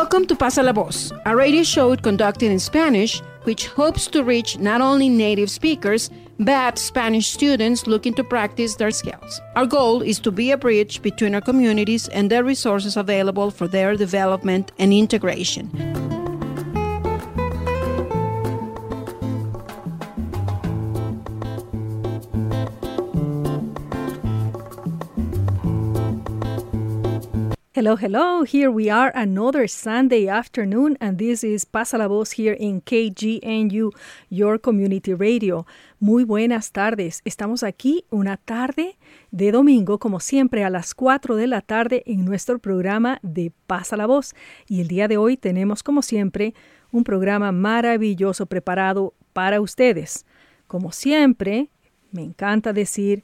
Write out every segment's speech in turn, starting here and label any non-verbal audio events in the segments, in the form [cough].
Welcome to Pasa la Voz, a radio show conducted in Spanish, which hopes to reach not only native speakers, but Spanish students looking to practice their skills. Our goal is to be a bridge between our communities and the resources available for their development and integration. Hello, hello. Here we are another Sunday afternoon, and this is Pasa la Voz here in KGNU, your community radio. Muy buenas tardes. Estamos aquí una tarde de domingo, como siempre, a las 4 de la tarde en nuestro programa de Pasa la Voz. Y el día de hoy tenemos, como siempre, un programa maravilloso preparado para ustedes. Como siempre, me encanta decir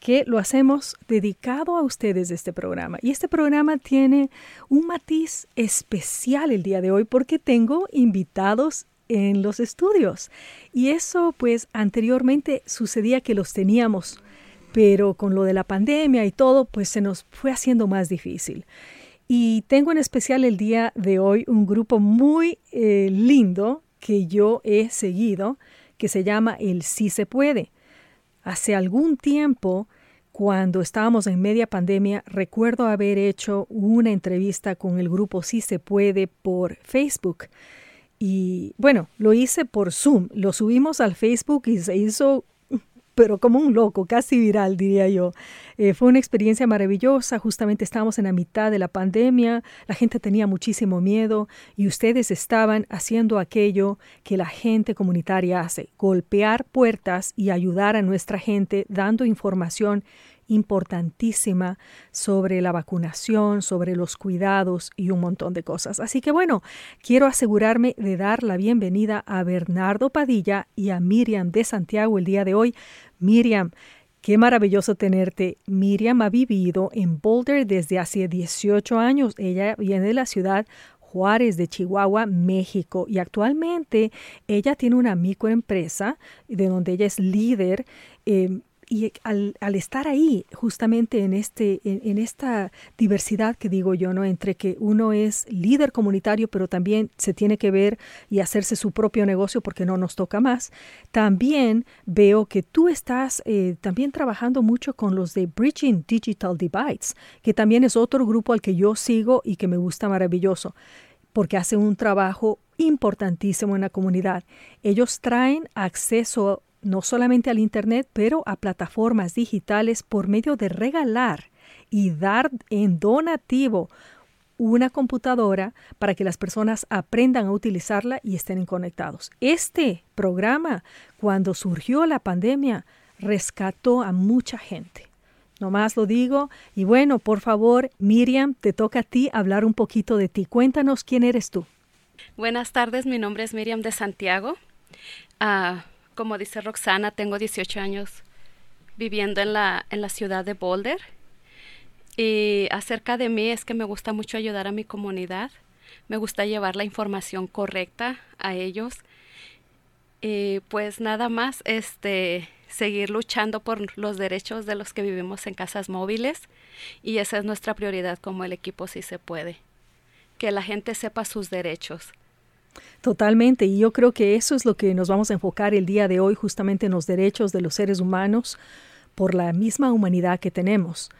que lo hacemos dedicado a ustedes este programa. Y este programa tiene un matiz especial el día de hoy porque tengo invitados en los estudios. Y eso pues anteriormente sucedía que los teníamos, pero con lo de la pandemia y todo pues se nos fue haciendo más difícil. Y tengo en especial el día de hoy un grupo muy eh, lindo que yo he seguido, que se llama el Sí se puede. Hace algún tiempo cuando estábamos en media pandemia, recuerdo haber hecho una entrevista con el grupo Si se puede por Facebook. Y bueno, lo hice por Zoom, lo subimos al Facebook y se hizo pero como un loco, casi viral, diría yo. Eh, fue una experiencia maravillosa, justamente estábamos en la mitad de la pandemia, la gente tenía muchísimo miedo y ustedes estaban haciendo aquello que la gente comunitaria hace, golpear puertas y ayudar a nuestra gente dando información importantísima sobre la vacunación, sobre los cuidados y un montón de cosas. Así que bueno, quiero asegurarme de dar la bienvenida a Bernardo Padilla y a Miriam de Santiago el día de hoy. Miriam, Qué maravilloso tenerte. Miriam ha vivido en Boulder desde hace 18 años. Ella viene de la ciudad Juárez de Chihuahua, México, y actualmente ella tiene una microempresa de donde ella es líder. Eh, y al, estar ahí, justamente en, este, en, esta diversidad que digo yo, ¿no? entre que uno es líder comunitario, pero también se tiene que ver y hacerse su propio negocio porque no nos toca más, también veo que tú estás eh, también trabajando mucho con los de Bridging Digital Divides, que también es otro grupo al que yo sigo y que me gusta maravilloso porque hace un trabajo importantísimo en la comunidad. Ellos traen acceso no solamente al Internet, pero a plataformas digitales por medio de regalar y dar en donativo una computadora para que las personas aprendan a utilizarla y estén conectados. Este programa, cuando surgió la pandemia, rescató a mucha gente. No más lo digo. Y bueno, por favor, Miriam, te toca a ti hablar un poquito de ti. Cuéntanos quién eres tú. Buenas tardes, mi nombre es Miriam de Santiago. Ah, como dice Roxana, tengo 18 años viviendo en la, en la ciudad de Boulder. Y acerca de mí es que me gusta mucho ayudar a mi comunidad. Me gusta llevar la información correcta a ellos. Y pues nada más, este, seguir luchando por los derechos de los que vivimos en casas móviles. Y esa es nuestra prioridad como el equipo si se puede. Que la gente sepa sus derechos. Totalmente, y yo creo que eso es lo que nos vamos a enfocar el día de hoy, justamente en los derechos de los seres humanos por la misma humanidad que tenemos.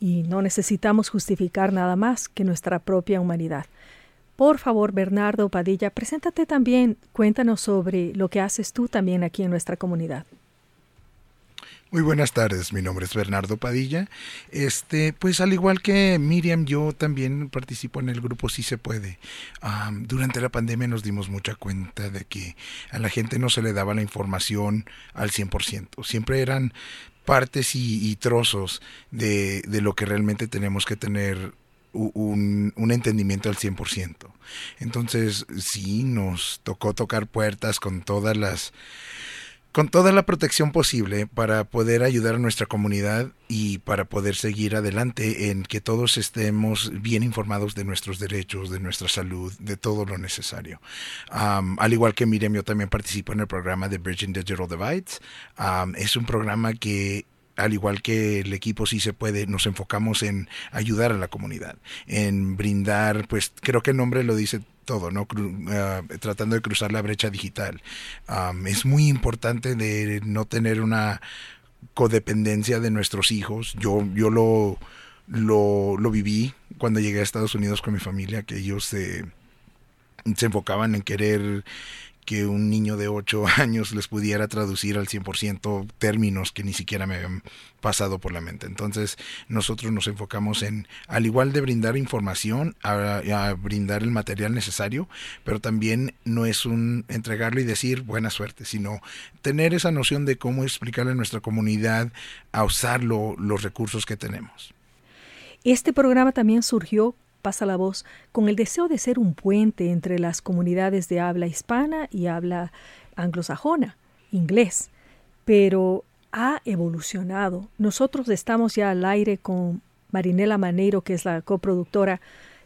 Y no necesitamos justificar nada más que nuestra propia humanidad. Por favor, Bernardo Padilla, preséntate también, cuéntanos sobre lo que haces tú también aquí en nuestra comunidad. Muy buenas tardes, mi nombre es Bernardo Padilla. Este, pues al igual que Miriam, yo también participo en el grupo Si se puede. durante la pandemia nos dimos mucha cuenta de que a la gente no se le daba la información al 100%. Siempre eran partes y, trozos de, de, lo que realmente tenemos que tener un, un, entendimiento al 100%. Entonces, sí, nos tocó tocar puertas con todas las con toda la protección posible para poder ayudar a nuestra comunidad y para poder seguir adelante en que todos estemos bien informados de nuestros derechos, de nuestra salud, de todo lo necesario. al igual que Miriam, yo también participo en el programa de Bridging Digital Divides. es un programa que al igual que el equipo sí se puede, nos enfocamos en ayudar a la comunidad, en brindar, pues creo que el nombre lo dice todo, ¿no? Ah, tratando de cruzar la brecha digital. es muy importante de no tener una codependencia de nuestros hijos. Yo, yo lo, lo, lo viví cuando llegué a Estados Unidos con mi familia, que ellos se, se enfocaban en querer que un niño de 8 [laughs] años les pudiera traducir al 100% términos que ni siquiera me habían pasado por la mente. Entonces nosotros nos enfocamos en, al igual de brindar información, a, brindar el material necesario, pero también no es un entregarlo y decir buena suerte, sino tener esa noción de cómo explicarle a nuestra comunidad a usar los recursos que tenemos. Este programa también surgió pasa la voz con el deseo de ser un puente entre las comunidades de habla hispana y habla anglosajona, inglés, pero ha evolucionado. Nosotros estamos ya al aire con Marinela Maneiro, que es la coproductora,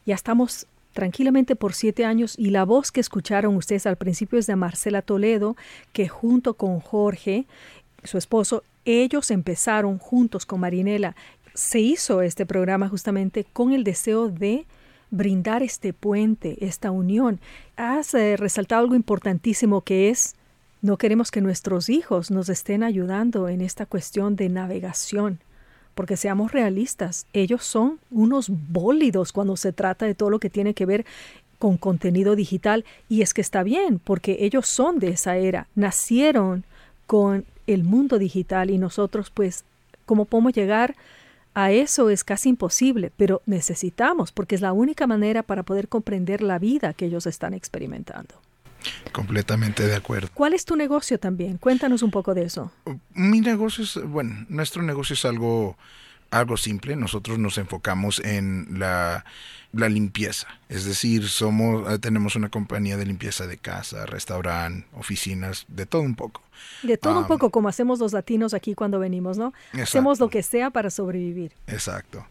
ya estamos tranquilamente por siete años y la voz que escucharon ustedes al principio es de Marcela Toledo, que junto con Jorge, su esposo, ellos empezaron juntos con Marinela se hizo este programa justamente con el deseo de brindar este puente, esta unión. Has eh, resaltado algo importantísimo que es no queremos que nuestros hijos nos estén ayudando en esta cuestión de navegación, porque seamos realistas, ellos son unos bólidos cuando se trata de todo lo que tiene que ver con contenido digital y es que está bien, porque ellos son de esa era, nacieron con el mundo digital y nosotros pues, ¿cómo podemos llegar eso es casi imposible, pero necesitamos, porque es la única manera para poder comprender la vida que ellos están experimentando. Completamente de acuerdo. ¿Cuál es tu negocio también? Cuéntanos un poco de eso. Mi negocio es, bueno, nuestro negocio es algo, algo simple. Nosotros nos enfocamos en la la limpieza. Es decir, somos, eh, tenemos una compañía de limpieza de casa, restaurante, oficinas, de todo un poco. De todo un poco, como hacemos los latinos aquí cuando venimos, ¿no? Hacemos lo que sea para sobrevivir. Exacto.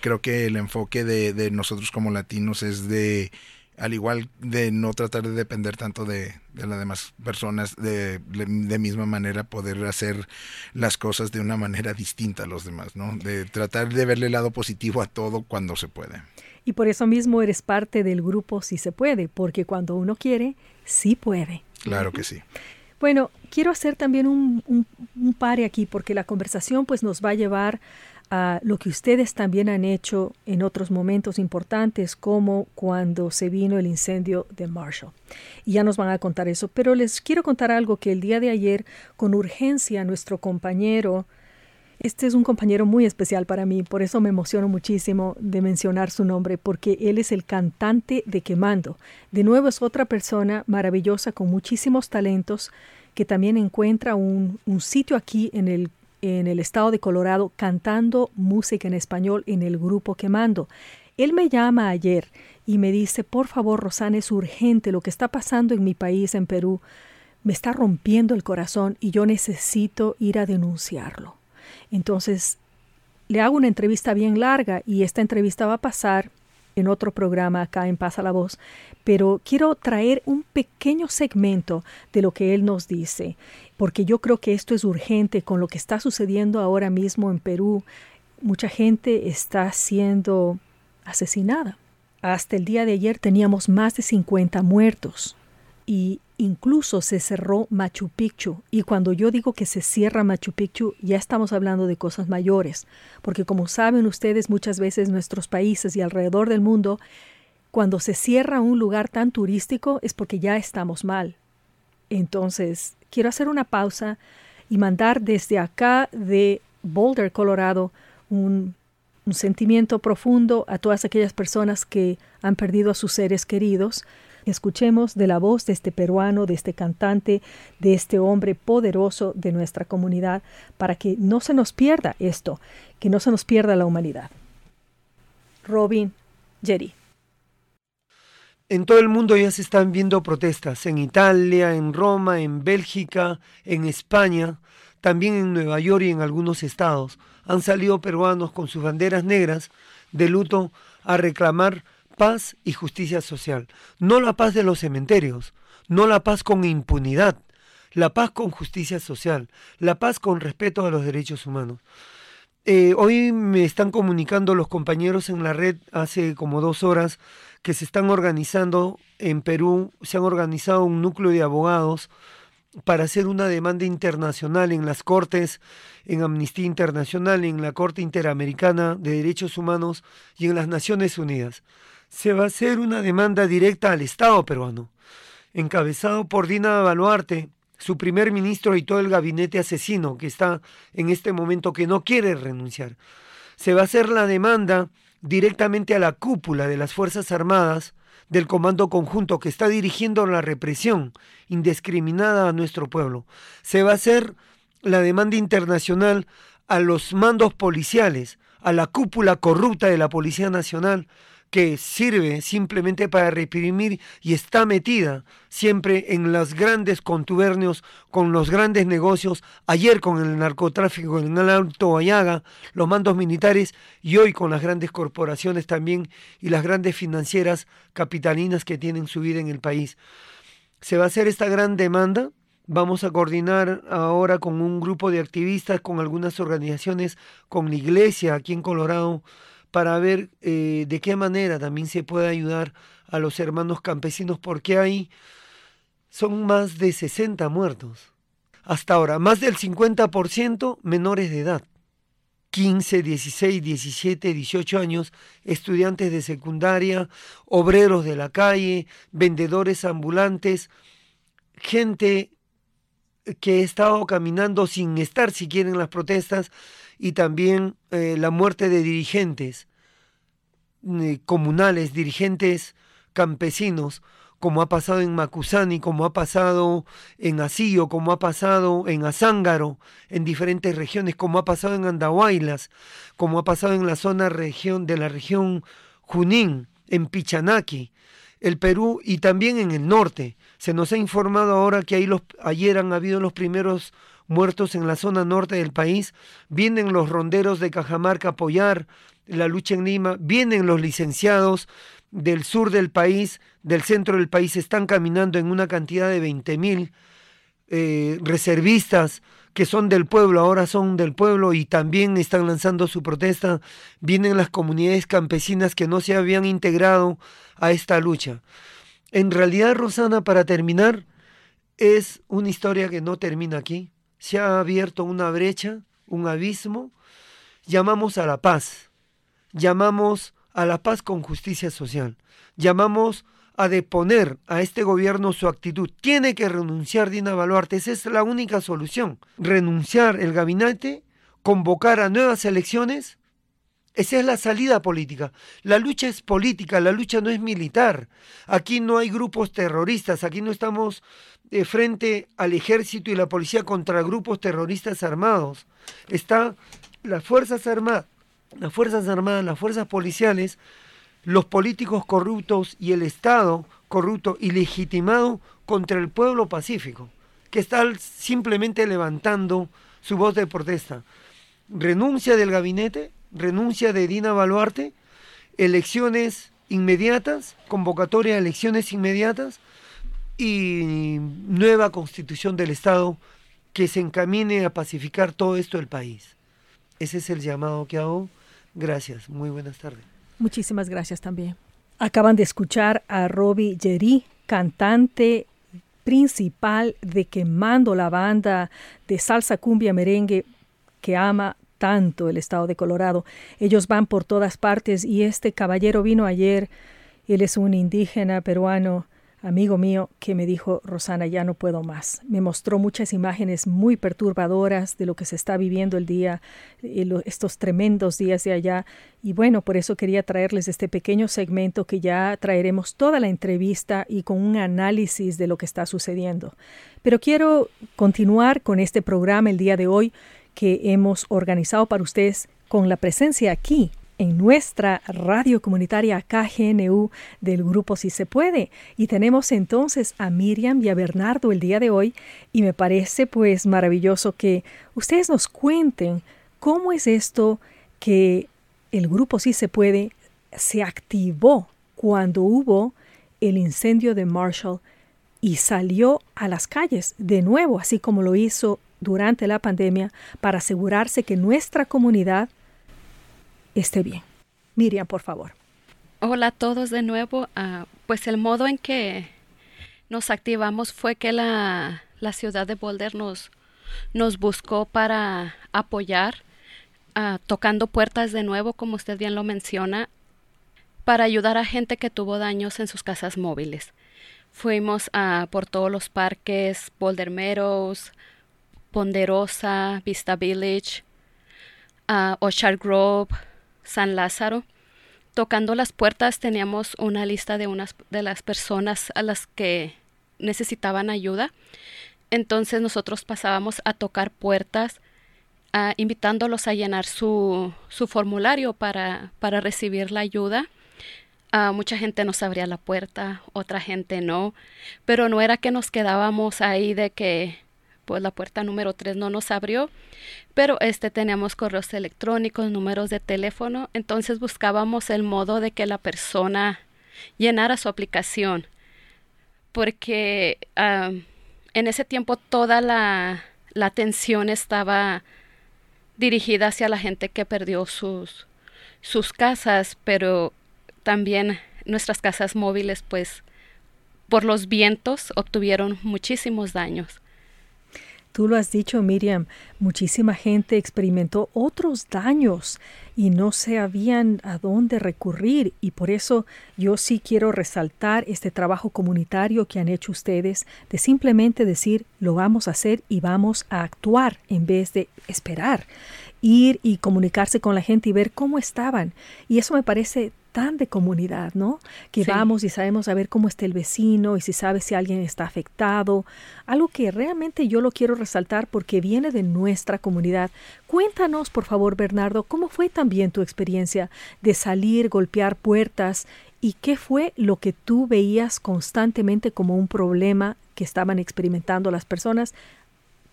Creo que el enfoque de, de nosotros como latinos es de al igual de no tratar de depender tanto de, de las demás personas, de, de, misma manera poder hacer las cosas de una manera distinta a los demás, ¿no? De tratar de verle el lado positivo a todo cuando se puede. Y por eso mismo eres parte del grupo Si se puede, porque cuando uno quiere, sí puede. Claro que sí. Bueno, quiero hacer también un, un, un pare aquí, porque la conversación pues nos va a llevar a lo que ustedes también han hecho en otros momentos importantes, como cuando se vino el incendio de Marshall. Y ya nos van a contar eso, pero les quiero contar algo que el día de ayer, con urgencia, nuestro compañero este es un compañero muy especial para mí, por eso me emociono muchísimo de mencionar su nombre, porque él es el cantante de Quemando. De nuevo es otra persona maravillosa con muchísimos talentos que también encuentra un, un sitio aquí en el, en el estado de Colorado cantando música en español en el grupo Quemando. Él me llama ayer y me dice, por favor, Rosana, es urgente lo que está pasando en mi país, en Perú. Me está rompiendo el corazón y yo necesito ir a denunciarlo. Entonces, le hago una entrevista bien larga y esta entrevista va a pasar en otro programa acá en Pasa la Voz, pero quiero traer un pequeño segmento de lo que él nos dice, porque yo creo que esto es urgente con lo que está sucediendo ahora mismo en Perú. Mucha gente está siendo asesinada. Hasta el día de ayer teníamos más de 50 muertos y incluso se cerró Machu Picchu. Y cuando yo digo que se cierra Machu Picchu, ya estamos hablando de cosas mayores, porque como saben ustedes, muchas veces nuestros países y alrededor del mundo, cuando se cierra un lugar tan turístico es porque ya estamos mal. Entonces, quiero hacer una pausa y mandar desde acá de Boulder, Colorado, un, sentimiento profundo a todas aquellas personas que han perdido a sus seres queridos Escuchemos de la voz de este peruano, de este cantante, de este hombre poderoso de nuestra comunidad, para que no se nos pierda esto, que no se nos pierda la humanidad. Robin Jerry. En todo el mundo ya se están viendo protestas, en Italia, en Roma, en Bélgica, en España, también en Nueva York y en algunos estados. Han salido peruanos con sus banderas negras de luto a reclamar paz y justicia social, no la paz de los cementerios, no la paz con impunidad, la paz con justicia social, la paz con respeto a los derechos humanos. Eh, hoy me están comunicando los compañeros en la red hace como dos horas que se están organizando en Perú, se han organizado un núcleo de abogados para hacer una demanda internacional en las Cortes, en Amnistía Internacional, en la Corte Interamericana de Derechos Humanos y en las Naciones Unidas. Se va a hacer una demanda directa al Estado peruano, encabezado por Dina Baluarte, su primer ministro y todo el gabinete asesino que está en este momento que no quiere renunciar. Se va a hacer la demanda directamente a la cúpula de las Fuerzas Armadas del Comando Conjunto que está dirigiendo la represión indiscriminada a nuestro pueblo. Se va a hacer la demanda internacional a los mandos policiales, a la cúpula corrupta de la Policía Nacional, que sirve simplemente para reprimir y está metida siempre en los grandes contubernios, con los grandes negocios, ayer con el narcotráfico en el Alto Ayaga, los mandos militares y hoy con las grandes corporaciones también y las grandes financieras capitalinas que tienen su vida en el país. Se va a hacer esta gran demanda. Vamos a coordinar ahora con un grupo de activistas, con algunas organizaciones, con la iglesia aquí en Colorado, para ver eh, de qué manera también se puede ayudar a los hermanos campesinos, porque hay, son más de 60 muertos. Hasta ahora, más del 50% menores de edad. 15, 16, 17, 18 años, estudiantes de secundaria, obreros de la calle, vendedores ambulantes, gente que ha estado caminando sin estar siquiera en las protestas, y también eh, la muerte de dirigentes eh, comunales, dirigentes campesinos, como ha pasado en Macusani, como ha pasado en Asillo, como ha pasado en Azángaro, en diferentes regiones, como ha pasado en Andahuaylas, como ha pasado en la zona región de la región Junín, en Pichanaki, el Perú y también en el norte. Se nos ha informado ahora que ahí los, ayer han habido los primeros muertos en la zona norte del país, vienen los ronderos de Cajamarca a apoyar la lucha en Lima, vienen los licenciados del sur del país, del centro del país, están caminando en una cantidad de 20 mil eh, reservistas que son del pueblo, ahora son del pueblo y también están lanzando su protesta. Vienen las comunidades campesinas que no se habían integrado a esta lucha. En realidad, Rosana, para terminar, es una historia que no termina aquí se ha abierto una brecha, un abismo. Llamamos a la paz, llamamos a la paz con justicia social, llamamos a deponer a este gobierno su actitud. Tiene que renunciar Dina Baluarte, esa es la única solución. Renunciar el gabinete, convocar a nuevas elecciones esa es la salida política. La lucha es política, la lucha no es militar. Aquí no hay grupos terroristas, aquí no estamos de frente al ejército y la policía contra grupos terroristas armados. Está las Fuerzas Armadas, las Fuerzas Armadas, las fuerzas policiales, los políticos corruptos y el Estado corrupto y legitimado contra el pueblo pacífico, que está simplemente levantando su voz de protesta. Renuncia del gabinete, renuncia de Dina Baluarte, elecciones inmediatas, convocatoria de elecciones inmediatas y nueva constitución del Estado que se encamine a pacificar todo esto del país. Ese es el llamado que hago. Gracias. Muy buenas tardes. Muchísimas gracias también. Acaban de escuchar a Robbie Jerry, cantante principal de Quemando la banda de salsa cumbia merengue que ama tanto el estado de Colorado. Ellos van por todas partes y este caballero vino ayer. Él es un indígena peruano, amigo mío, que me dijo, Rosana, ya no puedo más. Me mostró muchas imágenes muy perturbadoras de lo que se está viviendo el día, eh, estos tremendos días de allá. Y bueno, por eso quería traerles este pequeño segmento que ya traeremos toda la entrevista y con un análisis de lo que está sucediendo. Pero quiero continuar con este programa el día de hoy que hemos organizado para ustedes con la presencia aquí en nuestra radio comunitaria KGNU del grupo Si se puede. Y tenemos entonces a Miriam y a Bernardo el día de hoy y me parece pues maravilloso que ustedes nos cuenten cómo es esto que el grupo Si se puede se activó cuando hubo el incendio de Marshall y salió a las calles de nuevo, así como lo hizo durante la pandemia, para asegurarse que nuestra comunidad esté bien. Miriam, por favor. Hola a todos de nuevo. Ah, pues el modo en que nos activamos fue que la, ciudad de Boulder nos, nos buscó para apoyar, ah, tocando puertas de nuevo, como usted bien lo menciona, para ayudar a gente que tuvo daños en sus casas móviles. Fuimos a, por todos los parques, Boulder Meadows, Ponderosa, Vista Village, a Orchard Grove, San Lázaro. Tocando las puertas teníamos una lista de unas de las personas a las que necesitaban ayuda. Entonces nosotros pasábamos a tocar puertas, invitándolos a llenar su, su formulario para, para recibir la ayuda Uh, mucha gente nos abría la puerta, otra gente no, pero no era que nos quedábamos ahí de que pues la puerta número 3 no nos abrió, pero este teníamos correos electrónicos, números de teléfono, entonces buscábamos el modo de que la persona llenara su aplicación, porque en ese tiempo toda la, la atención estaba dirigida hacia la gente que perdió sus, sus casas, pero también nuestras casas móviles, pues por los vientos obtuvieron muchísimos daños. Tú lo has dicho, Miriam, muchísima gente experimentó otros daños y no sabían a dónde recurrir y por eso yo sí quiero resaltar este trabajo comunitario que han hecho ustedes de simplemente decir lo vamos a hacer y vamos a actuar en vez de esperar ir y comunicarse con la gente y ver cómo estaban. Y eso me parece tan de comunidad, ¿no? Que vamos y sabemos a ver cómo está el vecino y si sabe si alguien está afectado. Algo que realmente yo lo quiero resaltar porque viene de nuestra comunidad. Cuéntanos, por favor, Bernardo, cómo fue también tu experiencia de salir, golpear puertas y qué fue lo que tú veías constantemente como un problema que estaban experimentando las personas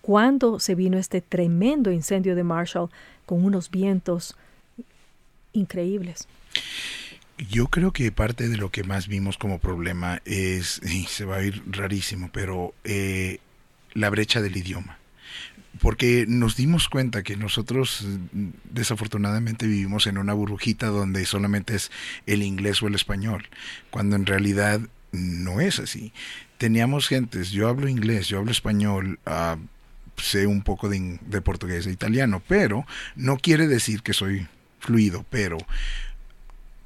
cuando se vino este tremendo incendio de Marshall con unos vientos increíbles. Yo creo que parte de lo que más vimos como problema es, [laughs] y se va a ir rarísimo, pero eh, la brecha del idioma. Porque nos dimos cuenta que nosotros desafortunadamente vivimos en una burbujita donde solamente es el inglés o el español, cuando en realidad no es así. Teníamos gentes, yo hablo inglés, yo hablo español, uh, sé un poco de, de portugués e italiano, pero no quiere decir que soy fluido, pero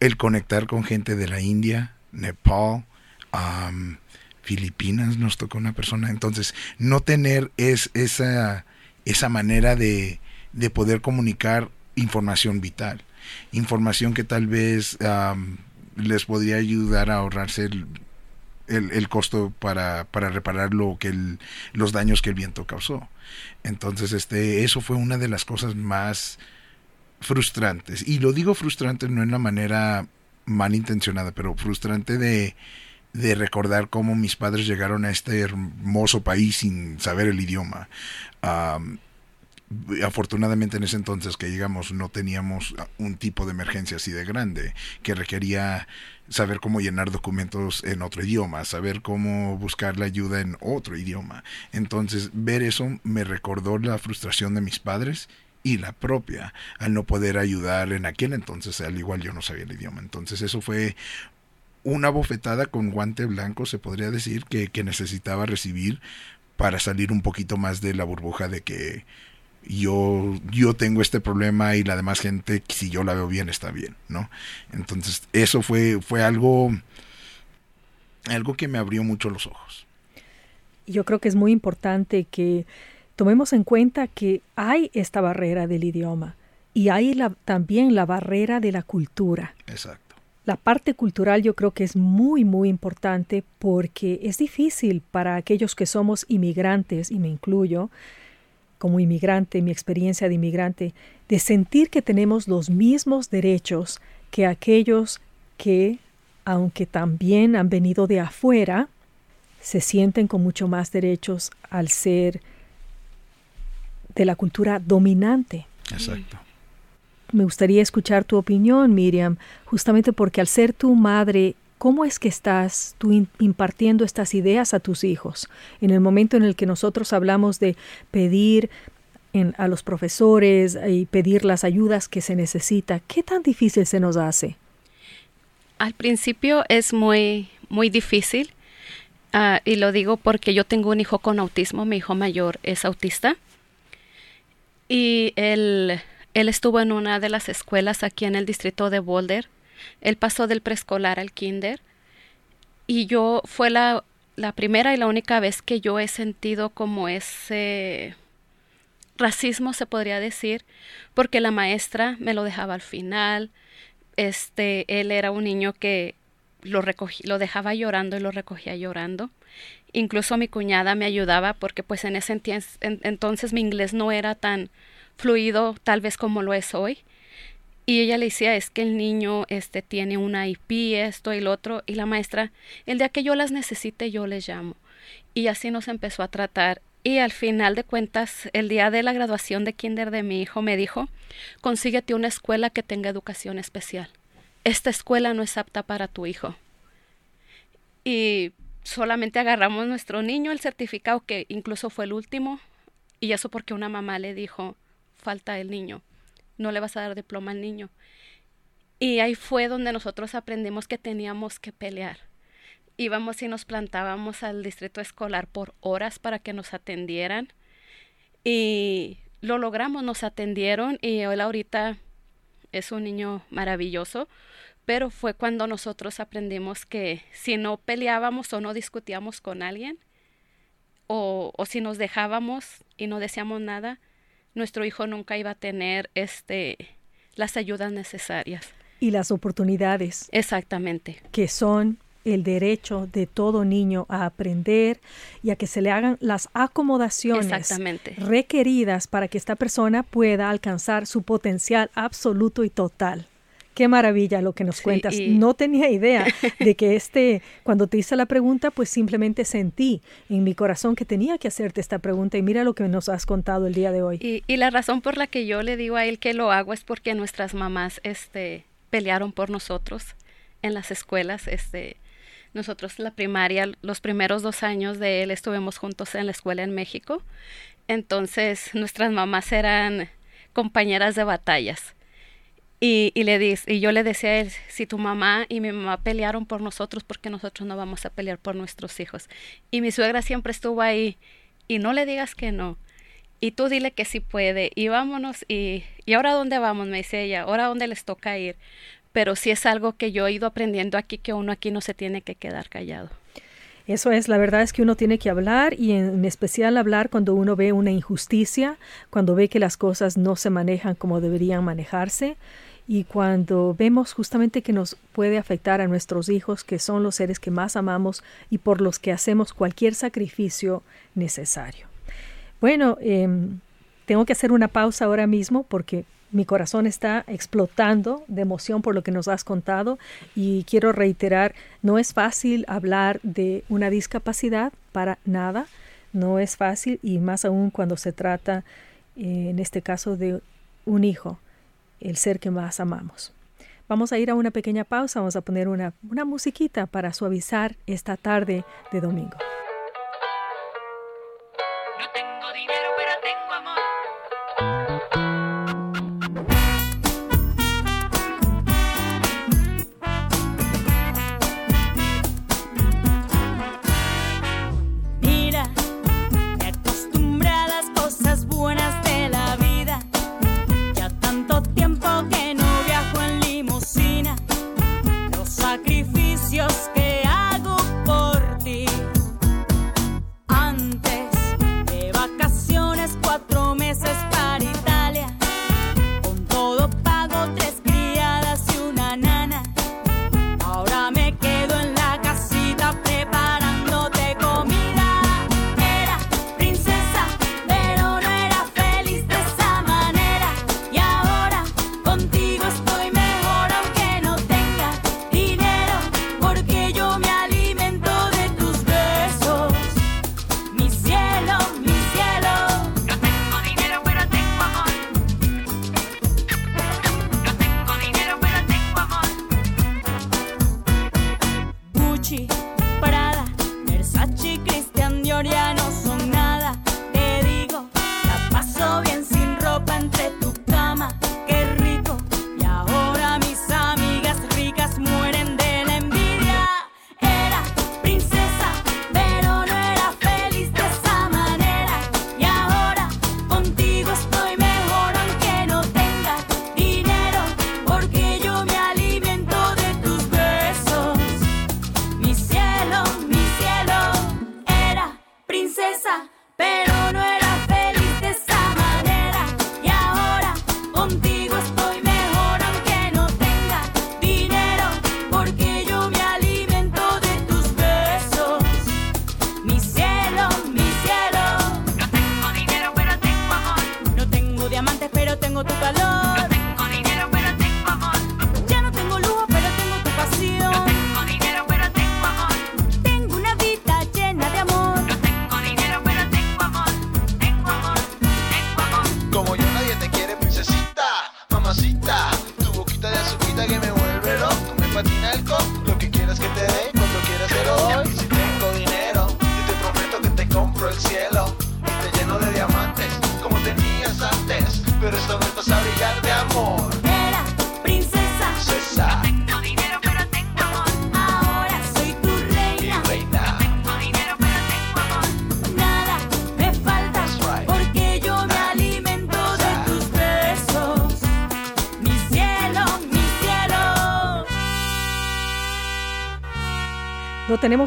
el conectar con gente de la India, Nepal, Filipinas nos tocó una persona. Entonces, no tener es, esa, esa manera de, de poder comunicar información vital. Información que tal vez les podría ayudar a ahorrarse el, el, costo para, para, reparar lo que el, los daños que el viento causó. Entonces, este, eso fue una de las cosas más frustrantes. Y lo digo frustrante no en la manera malintencionada, pero frustrante de, de recordar cómo mis padres llegaron a este hermoso país sin saber el idioma. afortunadamente en ese entonces que llegamos no teníamos un tipo de emergencia así de grande que requería saber cómo llenar documentos en otro idioma, saber cómo buscar la ayuda en otro idioma. Entonces ver eso me recordó la frustración de mis padres y la propia al no poder ayudar en aquel entonces, al igual yo no sabía el idioma. Entonces eso fue una bofetada con guante blanco, se podría decir, que, que necesitaba recibir para salir un poquito más de la burbuja de que yo, yo tengo este problema y la demás gente, si yo la veo bien, está bien, ¿no? Entonces, eso fue, fue algo, algo que me abrió mucho los ojos. Yo creo que es muy importante que tomemos en cuenta que hay esta barrera del idioma y hay la, también la barrera de la cultura. Exacto. La parte cultural yo creo que es muy, muy importante porque es difícil para aquellos que somos inmigrantes, y me incluyo, como inmigrante, mi experiencia de inmigrante, de sentir que tenemos los mismos derechos que aquellos que, aunque también han venido de afuera, se sienten con mucho más derechos al ser de la cultura dominante. Exacto. Me gustaría escuchar tu opinión, Miriam, justamente porque al ser tu madre ¿Cómo es que estás tú impartiendo estas ideas a tus hijos? En el momento en el que nosotros hablamos de pedir a los profesores y pedir las ayudas que se necesita, ¿qué tan difícil se nos hace? Al principio es muy, muy difícil ah, y lo digo porque yo tengo un hijo con autismo, mi hijo mayor es autista y él, él estuvo en una de las escuelas aquí en el distrito de Boulder. Él pasó del preescolar al kinder y yo fue la, la primera y la única vez que yo he sentido como ese racismo se podría decir, porque la maestra me lo dejaba al final. Este, él era un niño que lo recogí, lo dejaba llorando y lo recogía llorando. Incluso mi cuñada me ayudaba porque pues en ese entonces mi inglés no era tan fluido tal vez como lo es hoy. Y ella le decía, es que el niño este tiene una IP, esto y lo otro, y la maestra, el día que yo las necesite, yo les llamo. Y así nos empezó a tratar. Y al final de cuentas, el día de la graduación de kinder de mi hijo me dijo, consíguete una escuela que tenga educación especial. Esta escuela no es apta para tu hijo. Y solamente agarramos nuestro niño, el certificado que incluso fue el último, y eso porque una mamá le dijo, falta el niño, no le vas a dar diploma al niño. Y ahí fue donde nosotros aprendimos que teníamos que pelear íbamos y nos plantábamos al distrito escolar por horas para que nos atendieran y lo logramos, nos atendieron y él ahorita es un niño maravilloso, pero fue cuando nosotros aprendimos que si no peleábamos o no discutíamos con alguien o, o si nos dejábamos y no decíamos nada, nuestro hijo nunca iba a tener este las ayudas necesarias y las oportunidades. Exactamente. Que son el derecho de todo niño a aprender y a que se le hagan las acomodaciones requeridas para que esta persona pueda alcanzar su potencial absoluto y total. Qué maravilla lo que nos cuentas. No tenía idea [laughs] de que este, cuando te hice la pregunta, pues simplemente sentí en mi corazón que tenía que hacerte esta pregunta y mira lo que nos has contado el día de hoy. Y, y la razón por la que yo le digo a él que lo hago es porque nuestras mamás este, pelearon por nosotros en las escuelas, este, nosotros la primaria, los primeros dos años de él estuvimos juntos en la escuela en México. Entonces nuestras mamás eran compañeras de batallas. Y, y, le y yo le decía a él, si tu mamá y mi mamá pelearon por nosotros, ¿por qué nosotros no vamos a pelear por nuestros hijos? Y mi suegra siempre estuvo ahí y no le digas que no. Y tú dile que sí puede y vámonos. Y, y ahora dónde vamos, me dice ella, ahora dónde les toca ir pero sí es algo que yo he ido aprendiendo aquí, que uno aquí no se tiene que quedar callado. Eso es, la verdad es que uno tiene que hablar y en especial hablar cuando uno ve una injusticia, cuando ve que las cosas no se manejan como deberían manejarse y cuando vemos justamente que nos puede afectar a nuestros hijos, que son los seres que más amamos y por los que hacemos cualquier sacrificio necesario. Bueno, em, tengo que hacer una pausa ahora mismo porque mi corazón está explotando de emoción por lo que nos has contado y quiero reiterar, no es fácil hablar de una discapacidad para nada, no es fácil y más aún cuando se trata, eh, en este caso, de un hijo, el ser que más amamos. Vamos a ir a una pequeña pausa, vamos a poner una, una musiquita para suavizar esta tarde de domingo.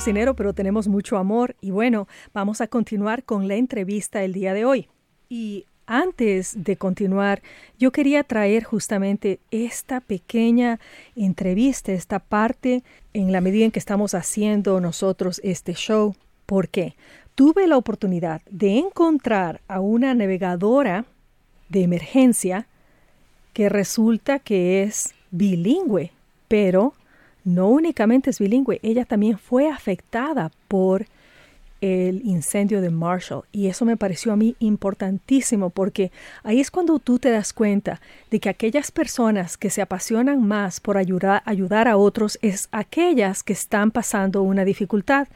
Dinero, pero tenemos mucho amor. Y bueno, vamos a continuar con la entrevista el día de hoy. Y antes de continuar, yo quería traer justamente esta pequeña entrevista, esta parte en la medida en que estamos haciendo nosotros este show. porque Tuve la oportunidad de encontrar a una navegadora de emergencia que resulta que es bilingüe, pero no únicamente es bilingüe, ella también fue afectada por el incendio de Marshall. Y eso me pareció a mí importantísimo porque ahí es cuando tú te das cuenta de que aquellas personas que se apasionan más por ayudar, ayudar a otros es aquellas que están pasando una dificultad.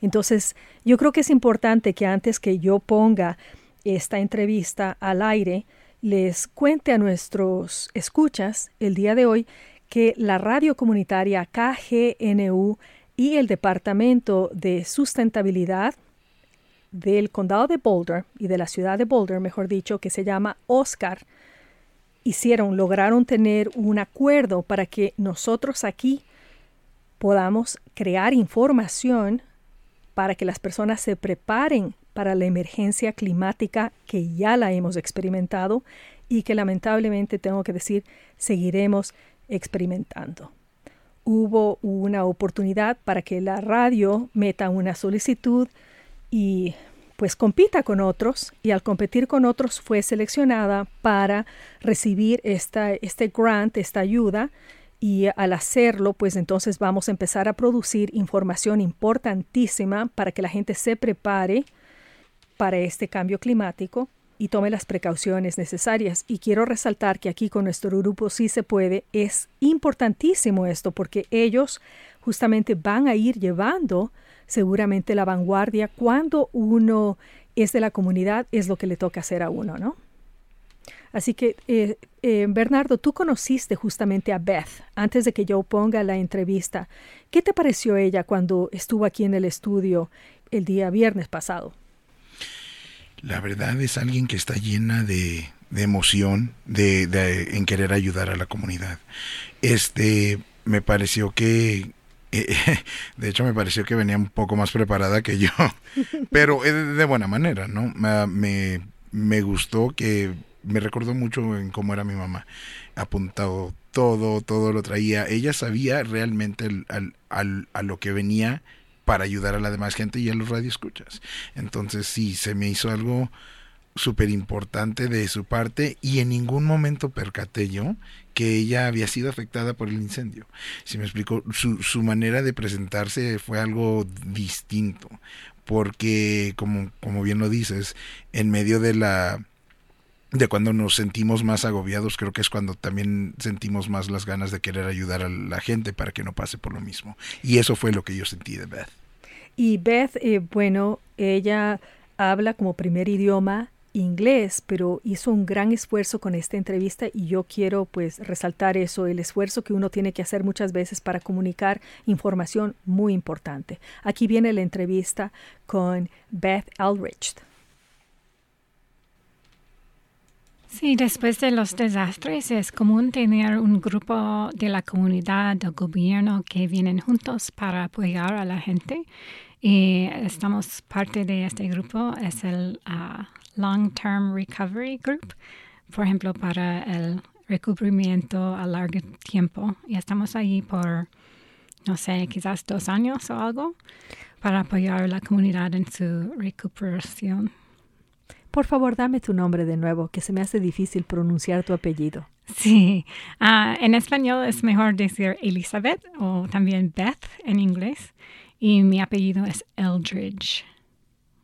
Entonces, yo creo que es importante que antes que yo ponga esta entrevista al aire, les cuente a nuestros escuchas el día de hoy que la radio comunitaria KGNU y el Departamento de Sustentabilidad del Condado de Boulder y de la ciudad de Boulder, mejor dicho, que se llama Oscar, hicieron, lograron tener un acuerdo para que nosotros aquí podamos crear información para que las personas se preparen para la emergencia climática que ya la hemos experimentado y que lamentablemente tengo que decir seguiremos experimentando. Hubo una oportunidad para que la radio meta una solicitud y pues compita con otros y al competir con otros fue seleccionada para recibir esta, este grant, esta ayuda y al hacerlo pues entonces vamos a empezar a producir información importantísima para que la gente se prepare para este cambio climático y tome las precauciones necesarias. Y quiero resaltar que aquí con nuestro grupo sí se puede. Es importantísimo esto porque ellos justamente van a ir llevando seguramente la vanguardia cuando uno es de la comunidad, es lo que le toca hacer a uno, ¿no? Así que, eh, eh, Bernardo, tú conociste justamente a Beth antes de que yo ponga la entrevista. ¿Qué te pareció ella cuando estuvo aquí en el estudio el día viernes pasado? La verdad es alguien que está llena de, emoción, de, en querer ayudar a la comunidad. Este, me pareció que, eh, [laughs] de hecho me pareció que venía un poco más preparada que yo, [laughs] pero de buena manera, ¿no? Me, me gustó que me recordó mucho en cómo era mi mamá, apuntado todo, todo lo traía. Ella sabía realmente al, al, a lo que venía para ayudar a la demás gente y a los radioescuchas. Entonces sí, se me hizo algo súper importante de su parte y en ningún momento percaté yo que ella había sido afectada por el incendio. Si me explico, su, su manera de presentarse fue algo distinto, porque como, como bien lo dices, en medio de la de cuando nos sentimos más agobiados, creo que es cuando también sentimos más las ganas de querer ayudar a la gente para que no pase por lo mismo. Y eso fue lo que yo sentí de Beth. Y Beth, eh, bueno, ella habla como primer idioma inglés, pero hizo un gran esfuerzo con esta entrevista y yo quiero pues resaltar eso, el esfuerzo que uno tiene que hacer muchas veces para comunicar información muy importante. Aquí viene la entrevista con Beth Aldrich. Sí, después de los desastres es común tener un grupo de la comunidad, del gobierno que vienen juntos para apoyar a la gente. Y estamos parte de este grupo, es el ah, Long Term Recovery Group, por ejemplo, para el recubrimiento a largo tiempo. Y estamos ahí por, no sé, quizás dos años o algo, para apoyar a la comunidad en su recuperación. Por favor, dame tu nombre de nuevo, que se me hace difícil pronunciar tu apellido. Sí, ah, en español es mejor decir Elizabeth o también Beth en inglés y mi apellido es Eldridge.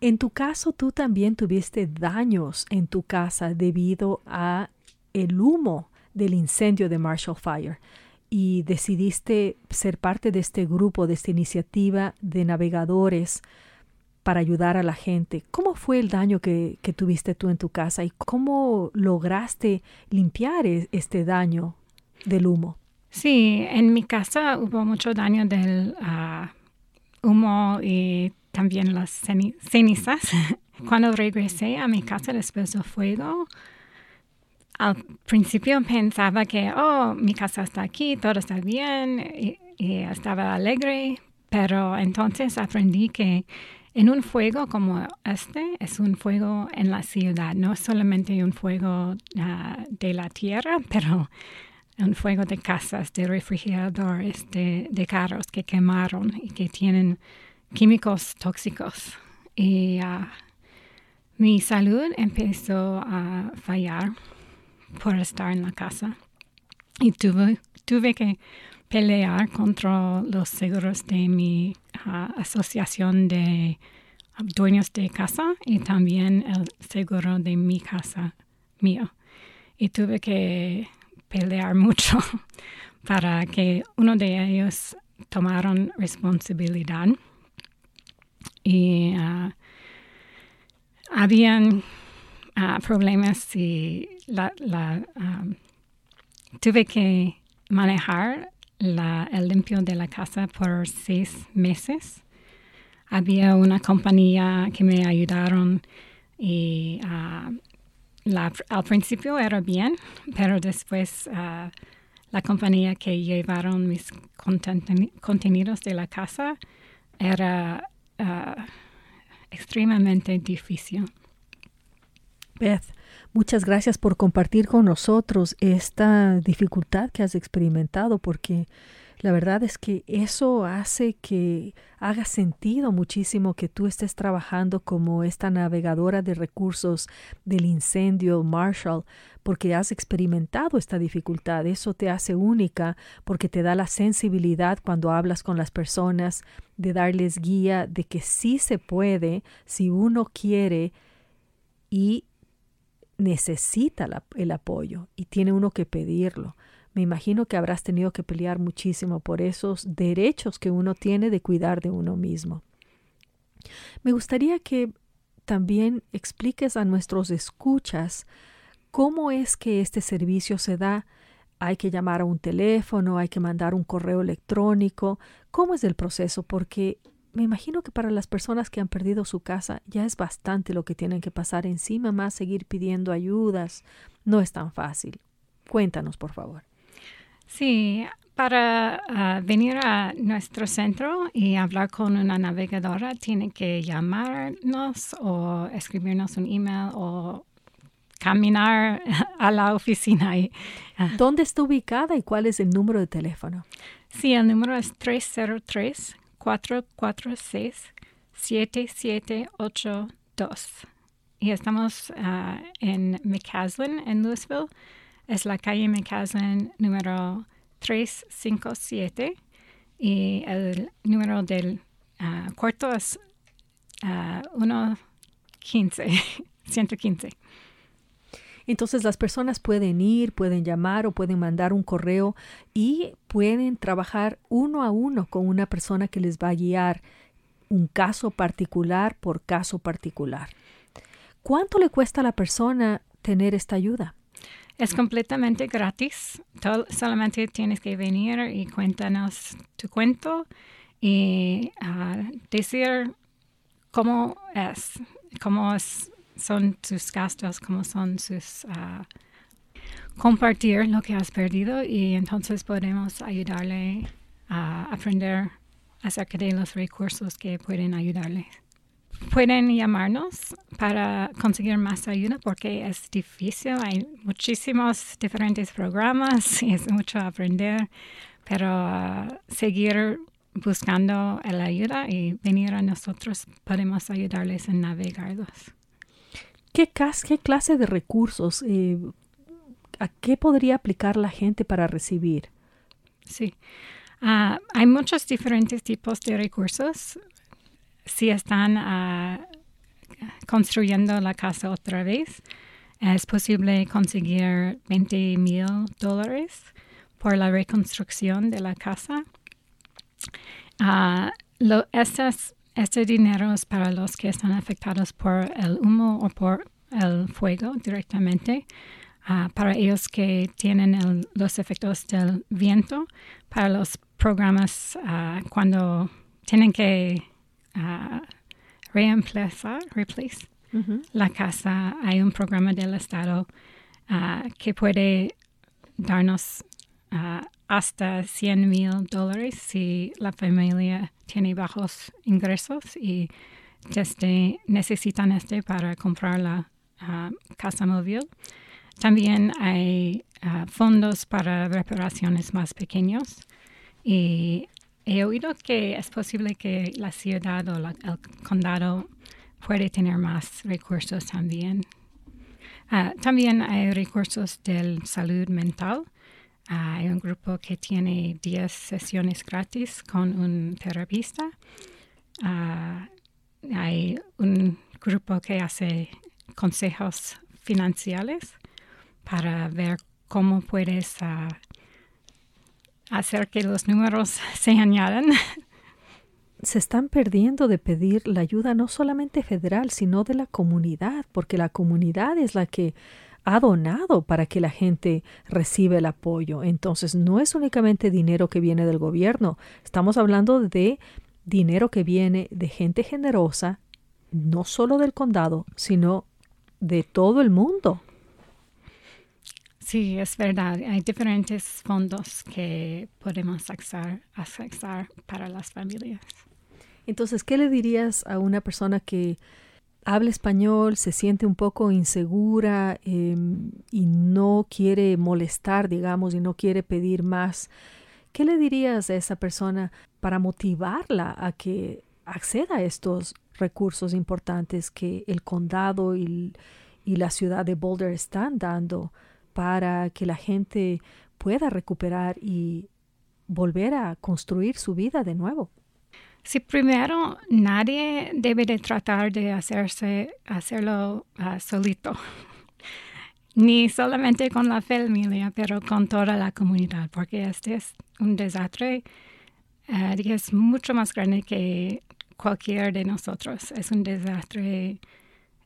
En tu caso, tú también tuviste daños en tu casa debido a el humo del incendio de Marshall Fire y decidiste ser parte de este grupo, de esta iniciativa de navegadores para ayudar a la gente. ¿Cómo fue el daño que, tuviste tú en tu casa y cómo lograste limpiar e, este daño del humo? Sí, en mi casa hubo mucho daño del ah, humo y también las cenizas. [laughs] Cuando regresé a mi casa después del fuego, al principio pensaba que, oh, mi casa está aquí, todo está bien, y estaba alegre, pero entonces aprendí que en un fuego como este es un fuego en la ciudad, no solamente un fuego ah, de la tierra, [laughs] pero un fuego de casas, de refrigeradores, de, carros que quemaron y que tienen químicos tóxicos. Y ah, mi salud empezó a fallar por estar en la casa y tuve, tuve que pelear contra los seguros de mi ah, asociación de dueños de casa y también el seguro de mi casa mío. Y tuve que pelear mucho [laughs] para que uno de ellos tomaron responsabilidad. Y uh, habían ah, problemas y la, tuve que manejar el limpio de la casa por seis meses. Había una compañía que me ayudaron y ah, al principio era bien, pero después ah, la compañía que llevaron mis contenidos de la casa era ah, extremadamente difícil. Beth, Muchas gracias por compartir con nosotros esta dificultad que has experimentado, porque la verdad es que eso hace que haga sentido muchísimo que tú estés trabajando como esta navegadora de recursos del incendio Marshall, porque has experimentado esta dificultad. Eso te hace única porque te da la sensibilidad cuando hablas con las personas, de darles guía de que sí se puede si uno quiere y necesita el apoyo y tiene uno que pedirlo. Me imagino que habrás tenido que pelear muchísimo por esos derechos que uno tiene de cuidar de uno mismo. Me gustaría que también expliques a nuestros escuchas cómo es que este servicio se da. Hay que llamar a un teléfono, hay que mandar un correo electrónico. ¿Cómo es el proceso? Porque me imagino que para las personas que han perdido su casa ya es bastante lo que tienen que pasar encima, más seguir pidiendo ayudas. No es tan fácil. Cuéntanos, por favor. Sí, para ah, venir a nuestro centro y hablar con una navegadora, tiene que llamarnos o escribirnos un email o caminar [laughs] a la oficina. Ah. ¿Dónde está ubicada y cuál es el número de teléfono? Sí, el número es 303 446-7782. Y estamos uh, en McCaslin, en Louisville. Es la calle McCaslin número 357. Y el número del uh, cuarto es uh, 115, 115. Entonces las personas pueden ir, pueden llamar o pueden mandar un correo y pueden trabajar uno a uno con una persona que les va a guiar un caso particular por caso particular. ¿Cuánto le cuesta a la persona tener esta ayuda? Es completamente gratis. solamente tienes que venir y cuéntanos tu cuento y ah, decir cómo es, cómo son tus gastos, cómo son sus... Uh, compartir lo que has perdido y entonces podemos ayudarle a aprender acerca de los recursos que pueden ayudarle. Pueden llamarnos para conseguir más ayuda porque es difícil, hay muchísimos diferentes programas [laughs] y es mucho aprender, pero uh, seguir buscando la ayuda y venir a nosotros podemos ayudarles en navegarlos. ¿Qué, clase de recursos, eh, a qué podría aplicar la gente para recibir? Sí, Ah, hay muchos diferentes tipos de recursos. Si están ah, construyendo la casa otra vez, es posible conseguir 20 mil dólares por la reconstrucción de la casa. Uh, este dinero es para los que están afectados por el humo o por el fuego directamente. para ellos que tienen los efectos del viento, para los programas uh, cuando tienen que uh, reemplazar, replace la casa. Hay un programa del Estado que puede darnos hasta 100 mil dólares si la familia tiene bajos ingresos y desde, necesitan este para comprar la casa móvil. También hay fondos para reparaciones más pequeños y he oído que es posible que la ciudad o el condado puede tener más recursos también. Ah, también hay recursos de salud mental. Ah, hay un grupo que tiene 10 sesiones gratis con un terapista. Ah, hay un grupo que hace consejos financieros para ver cómo puedes hacer que los números [laughs] se añadan. Se están perdiendo de pedir la ayuda no solamente federal, sino de la comunidad, porque la comunidad es la que ha donado para que la gente reciba el apoyo. Entonces, no es únicamente dinero que viene del gobierno, estamos hablando de dinero que viene de gente generosa, no solo del condado, sino de todo el mundo. Sí, es verdad. Hay diferentes fondos que podemos acceder, para las familias. Entonces, ¿qué le dirías a una persona que habla español, se siente un poco insegura em, y no quiere molestar, digamos, y no quiere pedir más? ¿Qué le dirías a esa persona para motivarla a que acceda a estos recursos importantes que el condado y, y la ciudad de Boulder están dando? para que la gente pueda recuperar y volver a construir su vida de nuevo. Sí, primero, nadie debe de tratar de hacerse, hacerlo uh, solito, [laughs] ni solamente con la familia, pero con toda la comunidad, porque este es un desastre que es mucho más grande que cualquier de nosotros. Es un desastre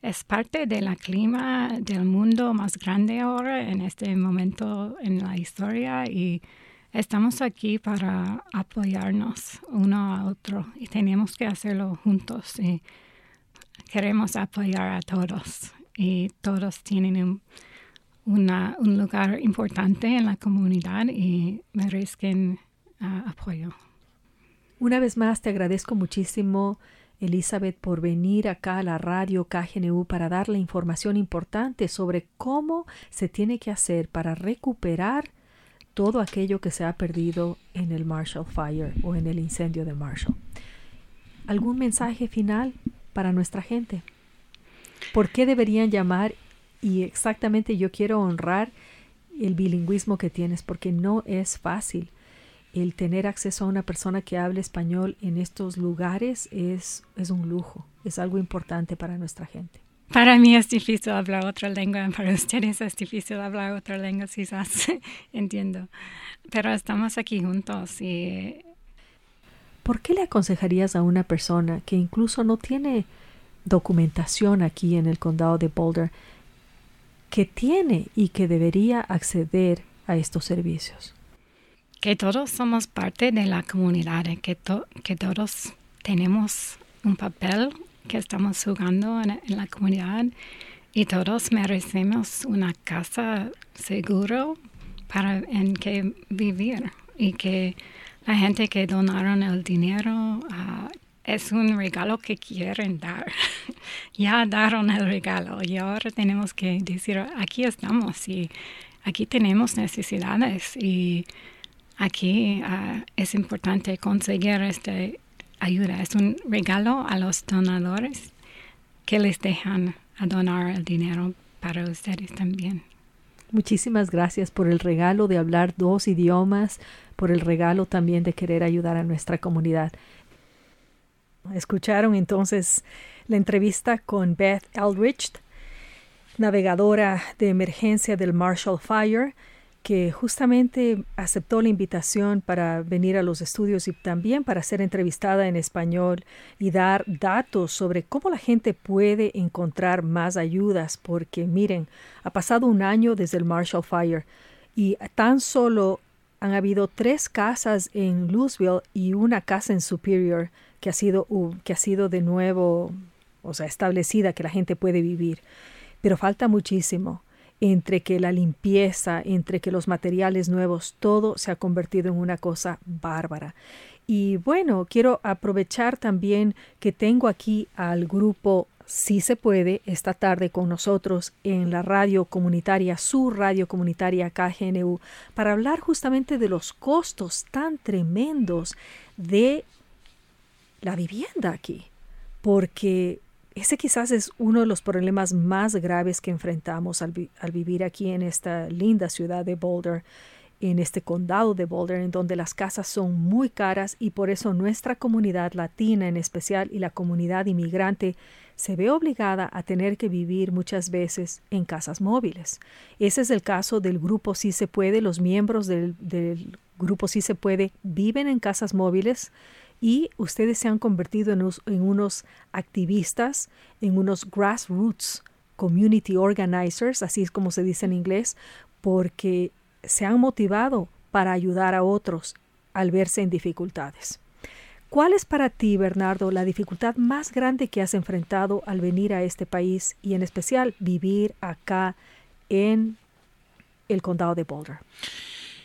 es parte del clima del mundo más grande ahora en este momento en la historia y estamos aquí para apoyarnos uno a otro y tenemos que hacerlo juntos y queremos apoyar a todos y todos tienen un, lugar importante en la comunidad y merecen uh, apoyo. Una vez más te agradezco muchísimo Elizabeth, por venir acá a la radio KGNU para dar la información importante sobre cómo se tiene que hacer para recuperar todo aquello que se ha perdido en el Marshall Fire o en el incendio de Marshall. ¿Algún mensaje final para nuestra gente? ¿Por qué deberían llamar? Y exactamente yo quiero honrar el bilingüismo que tienes porque no es fácil el tener acceso a una persona que hable español en estos lugares es, es un lujo, es algo importante para nuestra gente. Para mí es difícil hablar otra lengua, [laughs] para ustedes es difícil hablar otra lengua, quizás [laughs] entiendo. Pero estamos aquí juntos y ¿por qué le aconsejarías a una persona que incluso no tiene documentación aquí en el condado de Boulder, que tiene y que debería acceder a estos servicios? Que todos somos parte de la comunidad, que, que todos tenemos un papel que estamos jugando en, la comunidad y todos merecemos una casa seguro para en que vivir y que la gente que donaron el dinero uh, es un regalo que quieren dar. [laughs] ya daron el regalo y ahora tenemos que decir, aquí estamos y aquí tenemos necesidades y aquí uh, es importante conseguir esta ayuda. Es un regalo a los donadores que les dejan a donar el dinero para ustedes también. Muchísimas gracias por el regalo de hablar dos idiomas, por el regalo también de querer ayudar a nuestra comunidad. Escucharon entonces la entrevista con Beth Eldridge, navegadora de emergencia del Marshall Fire, que justamente aceptó la invitación para venir a los estudios y también para ser entrevistada en español y dar datos sobre cómo la gente puede encontrar más ayudas, porque miren, ha pasado un año desde el Marshall Fire y tan solo han habido tres casas en Louisville y una casa en Superior que ha sido, que ha sido de nuevo, o sea, establecida que la gente puede vivir. Pero falta muchísimo entre que la limpieza, entre que los materiales nuevos, todo se ha convertido en una cosa bárbara. Y bueno, quiero aprovechar también que tengo aquí al grupo Si se puede esta tarde con nosotros en la radio comunitaria, su radio comunitaria KGNU, para hablar justamente de los costos tan tremendos de la vivienda aquí. Porque ese quizás es uno de los problemas más graves que enfrentamos al, vivir aquí en esta linda ciudad de Boulder, en este condado de Boulder, en donde las casas son muy caras y por eso nuestra comunidad latina en especial y la comunidad inmigrante se ve obligada a tener que vivir muchas veces en casas móviles. Ese es el caso del grupo Si se puede. Los miembros del, del grupo Si se puede viven en casas móviles y ustedes se han convertido en, unos activistas, en unos grassroots community organizers, así es como se dice en inglés, porque se han motivado para ayudar a otros al verse en dificultades. ¿Cuál es para ti, Bernardo, la dificultad más grande que has enfrentado al venir a este país y en especial vivir acá en el condado de Boulder?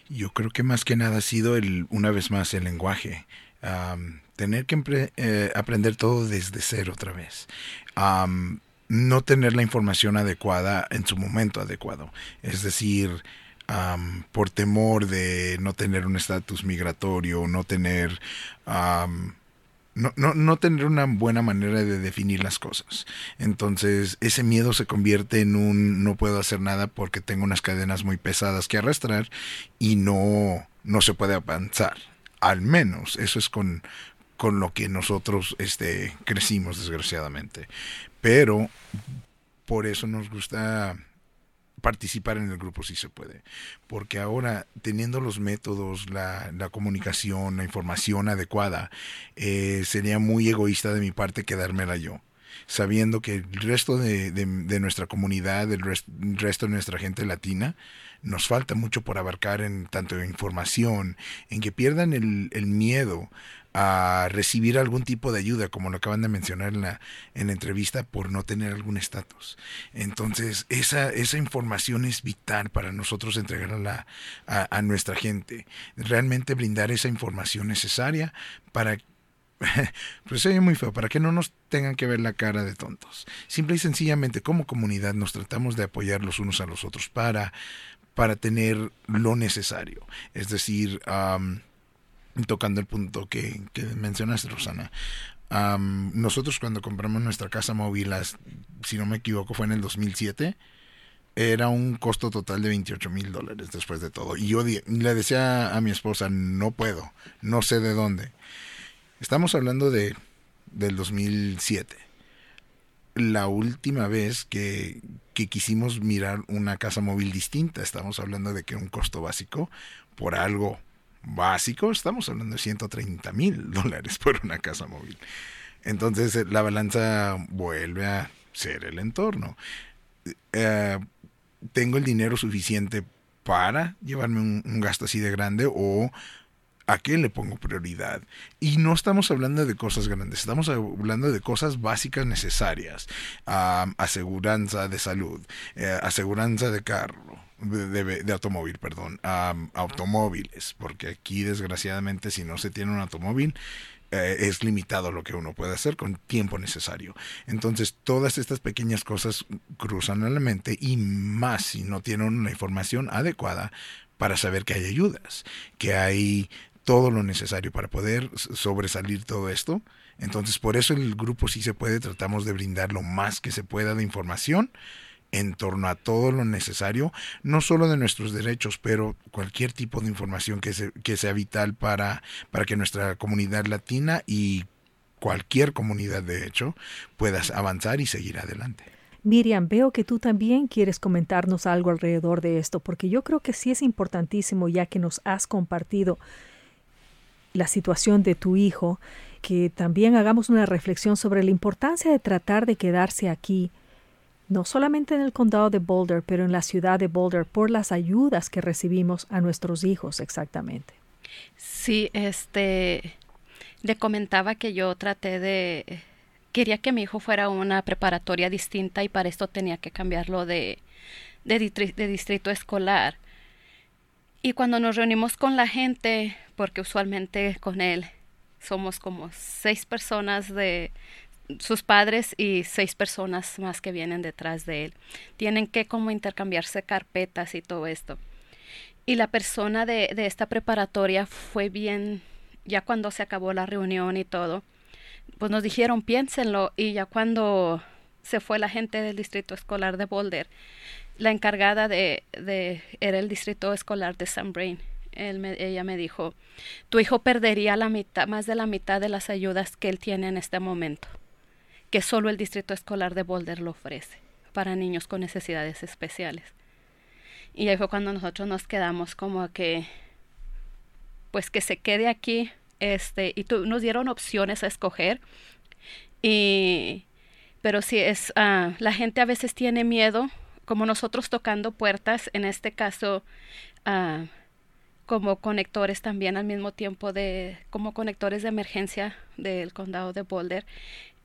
Yo creo que más que nada ha sido el, una vez más el lenguaje tener que eh, aprender todo desde cero otra vez. no tener la información adecuada en su momento adecuado. Es decir, por temor de no tener un estatus migratorio, no tener... no, no, no, tener una buena manera de definir las cosas. Entonces, ese miedo se convierte en un no puedo hacer nada porque tengo unas cadenas muy pesadas que arrastrar y no, no se puede avanzar al menos eso es con, con lo que nosotros este, crecimos desgraciadamente. Pero por eso nos gusta participar en el grupo si se puede. Porque ahora, teniendo los métodos, la, la comunicación, la información adecuada, eh, sería muy egoísta de mi parte quedármela yo. Sabiendo que el resto de, de, nuestra comunidad, el resto de nuestra gente latina, nos falta mucho por abarcar en tanto información, en que pierdan el, miedo a recibir algún tipo de ayuda, como lo acaban de mencionar en la, en la entrevista, por no tener algún estatus. Entonces, esa, esa información es vital para nosotros entregarla a, nuestra gente. Realmente brindar esa información necesaria para [laughs] pues es muy feo, para que no nos tengan que ver la cara de tontos. Simple y sencillamente, como comunidad, nos tratamos de apoyar los unos a los otros para para tener lo necesario. Es decir, tocando el punto que, que mencionaste, Rosana, nosotros cuando compramos nuestra casa móvil, si no me equivoco, fue en el 2007, era un costo total de 28 mil dólares después de todo. Y yo le decía a mi esposa, no puedo, no sé de dónde. Estamos hablando de del 2007 la última vez que, que quisimos mirar una casa móvil distinta. Estamos hablando de que un costo básico por algo básico, estamos hablando de 130 mil [laughs] dólares por una casa móvil. Entonces eh, la balanza vuelve a ser el entorno. Eh, ¿Tengo el dinero suficiente para llevarme un, gasto así de grande o a qué le pongo prioridad. Y no estamos hablando de cosas grandes, estamos hablando de cosas básicas necesarias. aseguranza de salud, eh, aseguranza de carro, de, automóvil, perdón, automóviles, porque aquí desgraciadamente si no se tiene un automóvil, eh, es limitado lo que uno puede hacer con tiempo necesario. Entonces, todas estas pequeñas cosas cruzan a la mente y más si no tienen una información adecuada para saber que hay ayudas, que hay todo lo necesario para poder sobresalir todo esto. Entonces, por eso el grupo sí se puede, tratamos de brindar lo más que se pueda de información en torno a todo lo necesario, no solo de nuestros derechos, pero cualquier tipo de información que, que sea vital para, para que nuestra comunidad latina y cualquier comunidad de hecho pueda avanzar y seguir adelante. Miriam, veo que tú también quieres comentarnos algo alrededor de esto, porque yo creo que sí es importantísimo, ya que nos has compartido la situación de tu hijo, que también hagamos una reflexión sobre la importancia de tratar de quedarse aquí no solamente en el condado de Boulder, pero en la ciudad de Boulder, por las ayudas que recibimos a nuestros hijos exactamente. Sí, este, le comentaba que yo traté de, quería que mi hijo fuera una preparatoria distinta y para esto tenía que cambiarlo de, de, de distrito escolar. Y cuando nos reunimos con la gente, porque usualmente con él somos como seis personas de sus padres y seis personas más que vienen detrás de él. Tienen que como intercambiarse carpetas y todo esto. Y la persona de, de esta preparatoria fue bien, ya cuando se acabó la reunión y todo, pues nos dijeron piénsenlo y ya cuando se fue la gente del distrito escolar de Boulder, la encargada de, de era el distrito escolar de San Brain. ella me dijo, tu hijo perdería la mitad, más de la mitad de las ayudas que él tiene en este momento que solo el Distrito Escolar de Boulder lo ofrece para niños con necesidades especiales. Y ahí fue cuando nosotros nos quedamos como que, pues que se quede aquí, este, y nos dieron opciones a escoger. Y, pero sí es, ah, la gente a veces tiene miedo, como nosotros tocando puertas, en este caso, uh, como conectores también al mismo tiempo de, como conectores de emergencia del condado de Boulder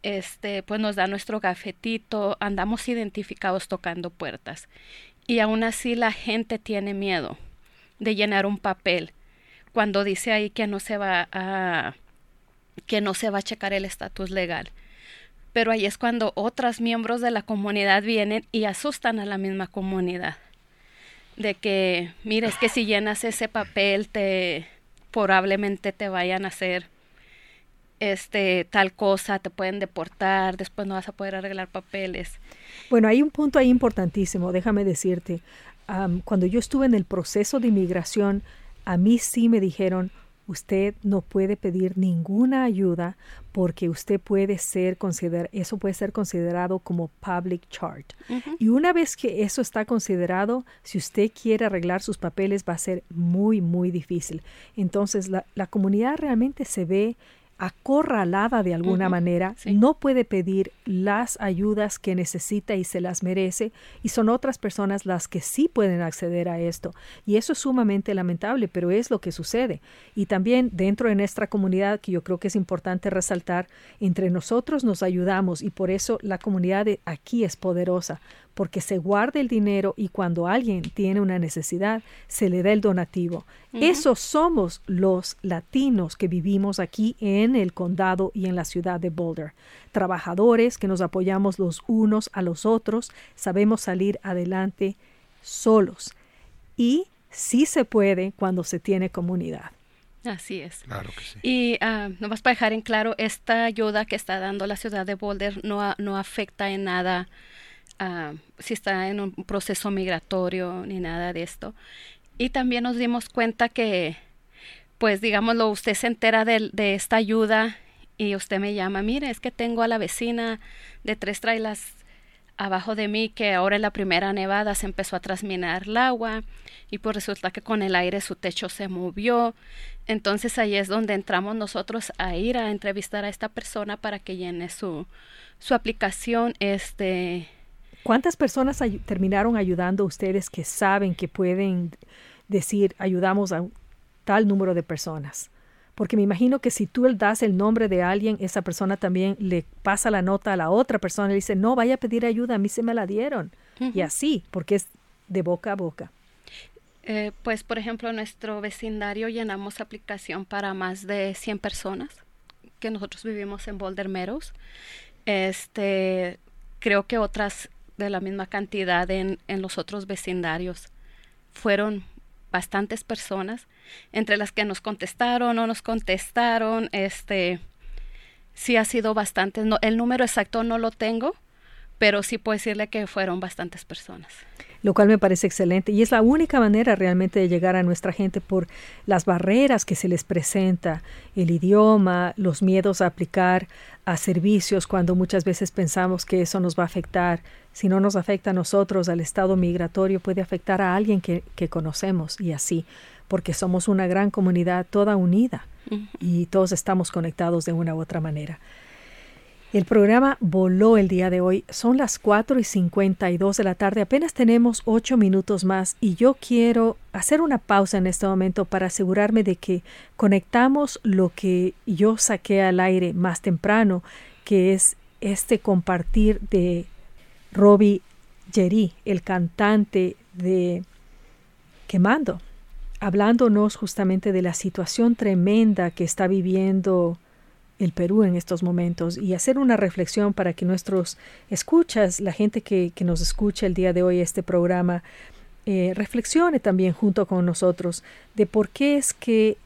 este, pues nos da nuestro gafetito, andamos identificados tocando puertas. Y aún así la gente tiene miedo de llenar un papel cuando dice ahí que no se va a que no se va a checar el estatus legal. Pero ahí es cuando otros miembros de la comunidad vienen y asustan a la misma comunidad. De que, mire, es que si llenas ese papel te probablemente te vayan a hacer este tal cosa, te pueden deportar, después no vas a poder arreglar papeles. Bueno, hay un punto ahí importantísimo, déjame decirte. cuando yo estuve en el proceso de inmigración, a mí sí me dijeron, usted no puede pedir ninguna ayuda porque usted puede ser considerado, eso puede ser considerado como public chart. Y una vez que eso está considerado, si usted quiere arreglar sus papeles va a ser muy, muy difícil. Entonces la, la comunidad realmente se ve acorralada de alguna manera, no puede pedir las ayudas que necesita y se las merece, y son otras personas las que sí pueden acceder a esto. Y eso es sumamente lamentable, pero es lo que sucede. Y también dentro de nuestra comunidad, que yo creo que es importante resaltar, entre nosotros nos ayudamos y por eso la comunidad de aquí es poderosa, porque se guarda el dinero y cuando alguien tiene una necesidad, se le da el donativo. Esos somos los latinos que vivimos aquí en el condado y en la ciudad de Boulder. Trabajadores que nos apoyamos los unos a los otros, sabemos salir adelante solos. Y sí se puede cuando se tiene comunidad. Así es. Claro que sí. Y uh, nomás para dejar en claro, esta ayuda que está dando la ciudad de Boulder no, no afecta en nada Ah, si está en un proceso migratorio ni nada de esto. Y también nos dimos cuenta que, pues digámoslo, usted se entera de, esta ayuda y usted me llama, mire, es que tengo a la vecina de tres trailas abajo de mí que ahora en la primera nevada se empezó a transminar el agua y pues resulta que con el aire su techo se movió. Entonces ahí es donde entramos nosotros a ir a entrevistar a esta persona para que llene su, su aplicación. Este, ¿Cuántas personas terminaron ayudando a ustedes que saben que pueden decir ayudamos a tal número de personas? Porque me imagino que si tú das el nombre de alguien, esa persona también le pasa la nota a la otra persona y dice, no, vaya a pedir ayuda, a mí se me la dieron. Y así, porque es de boca a boca. Eh, pues, por ejemplo, en nuestro vecindario llenamos aplicación para más de 100 personas que nosotros vivimos en Boulder Meadows. Este, creo que otras de la misma cantidad en, en los otros vecindarios. Fueron bastantes personas, entre las que nos contestaron o nos contestaron, este, sí ha sido bastante, no, el número exacto no lo tengo, pero sí puedo decirle que fueron bastantes personas lo cual me parece excelente. Y es la única manera realmente de llegar a nuestra gente por las barreras que se les presenta, el idioma, los miedos a aplicar a servicios cuando muchas veces pensamos que eso nos va a afectar. Si no nos afecta a nosotros, al estado migratorio, puede afectar a alguien que, que conocemos y así, porque somos una gran comunidad toda unida y todos estamos conectados de una u otra manera. El programa voló el día de hoy. Son las 4 y 52 de la tarde. Apenas tenemos 8 minutos más y yo quiero hacer una pausa en este momento para asegurarme de que conectamos lo que yo saqué al aire más temprano, que es este compartir de Robbie Jerry, el cantante de Quemando, hablándonos justamente de la situación tremenda que está viviendo el Perú en estos momentos y hacer una reflexión para que nuestros escuchas, la gente que, nos escucha el día de hoy este programa, eh, reflexione también junto con nosotros de por qué es que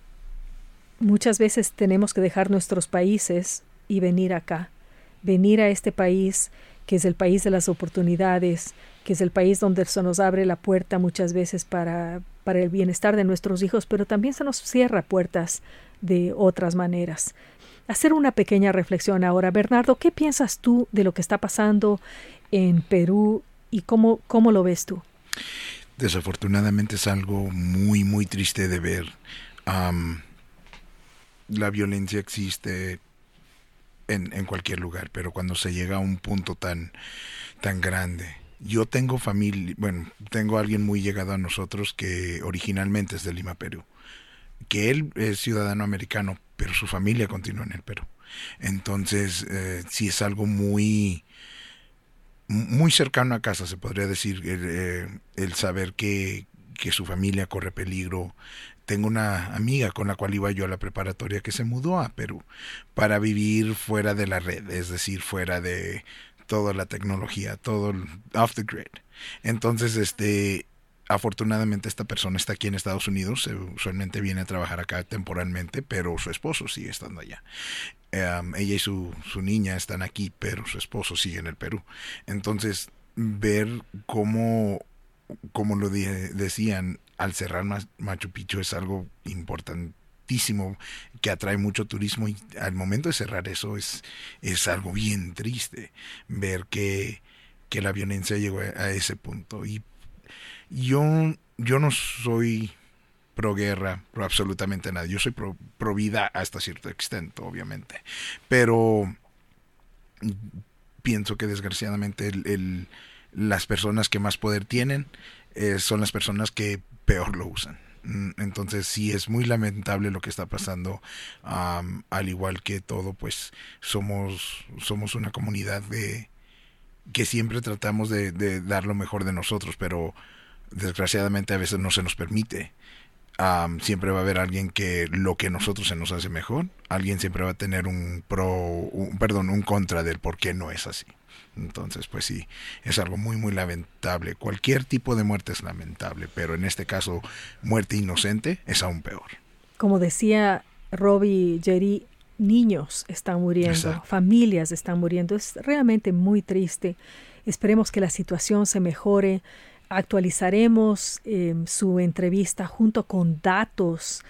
muchas veces tenemos que dejar nuestros países y venir acá, venir a este país que es el país de las oportunidades, que es el país donde se nos abre la puerta muchas veces para, para el bienestar de nuestros hijos, pero también se nos cierra puertas de otras maneras hacer una pequeña reflexión ahora. Bernardo, ¿qué piensas tú de lo que está pasando en Perú y cómo, cómo lo ves tú? Desafortunadamente es algo muy, muy triste de ver. la violencia existe en, en, cualquier lugar, pero cuando se llega a un punto tan, tan grande. Yo tengo familia, bueno, tengo alguien muy llegado a nosotros que originalmente es de Lima, Perú que él es ciudadano americano, pero su familia continúa en el Perú. Entonces, eh, sí es algo muy, muy cercano a casa, se podría decir, el, eh, saber que, que su familia corre peligro. Tengo una amiga con la cual iba yo a la preparatoria que se mudó a Perú para vivir fuera de la red, es decir, fuera de toda la tecnología, todo off the grid. Entonces, este, Afortunadamente esta persona está aquí en Estados Unidos, usualmente viene a trabajar acá temporalmente, pero su esposo sigue estando allá. ella y su, su niña están aquí, pero su esposo sigue en el Perú. Entonces, ver cómo, como lo decían, al cerrar Machu Picchu es algo importantísimo que atrae mucho turismo y al momento de cerrar eso es, es algo bien triste ver que, que la violencia llegó a ese punto y yo, yo no soy pro guerra, pro absolutamente nada. Yo soy pro, vida hasta cierto extento, obviamente. Pero pienso que desgraciadamente el, las personas que más poder tienen eh, son las personas que peor lo usan. Mm, entonces sí es muy lamentable lo que está pasando. al igual que todo, pues somos, somos una comunidad de que siempre tratamos de dar lo mejor de nosotros, pero desgraciadamente a veces no se nos permite. siempre va a haber alguien que lo que nosotros se nos hace mejor, alguien siempre va a tener un pro, un, perdón, un contra del por qué no es así. Entonces, pues sí, es algo muy, muy lamentable. Cualquier tipo de muerte es lamentable, pero en este caso, muerte inocente es aún peor. Como decía Robbie Jerry, niños están muriendo, familias están muriendo. Es realmente muy triste. Esperemos que la situación se mejore actualizaremos em, su entrevista junto con datos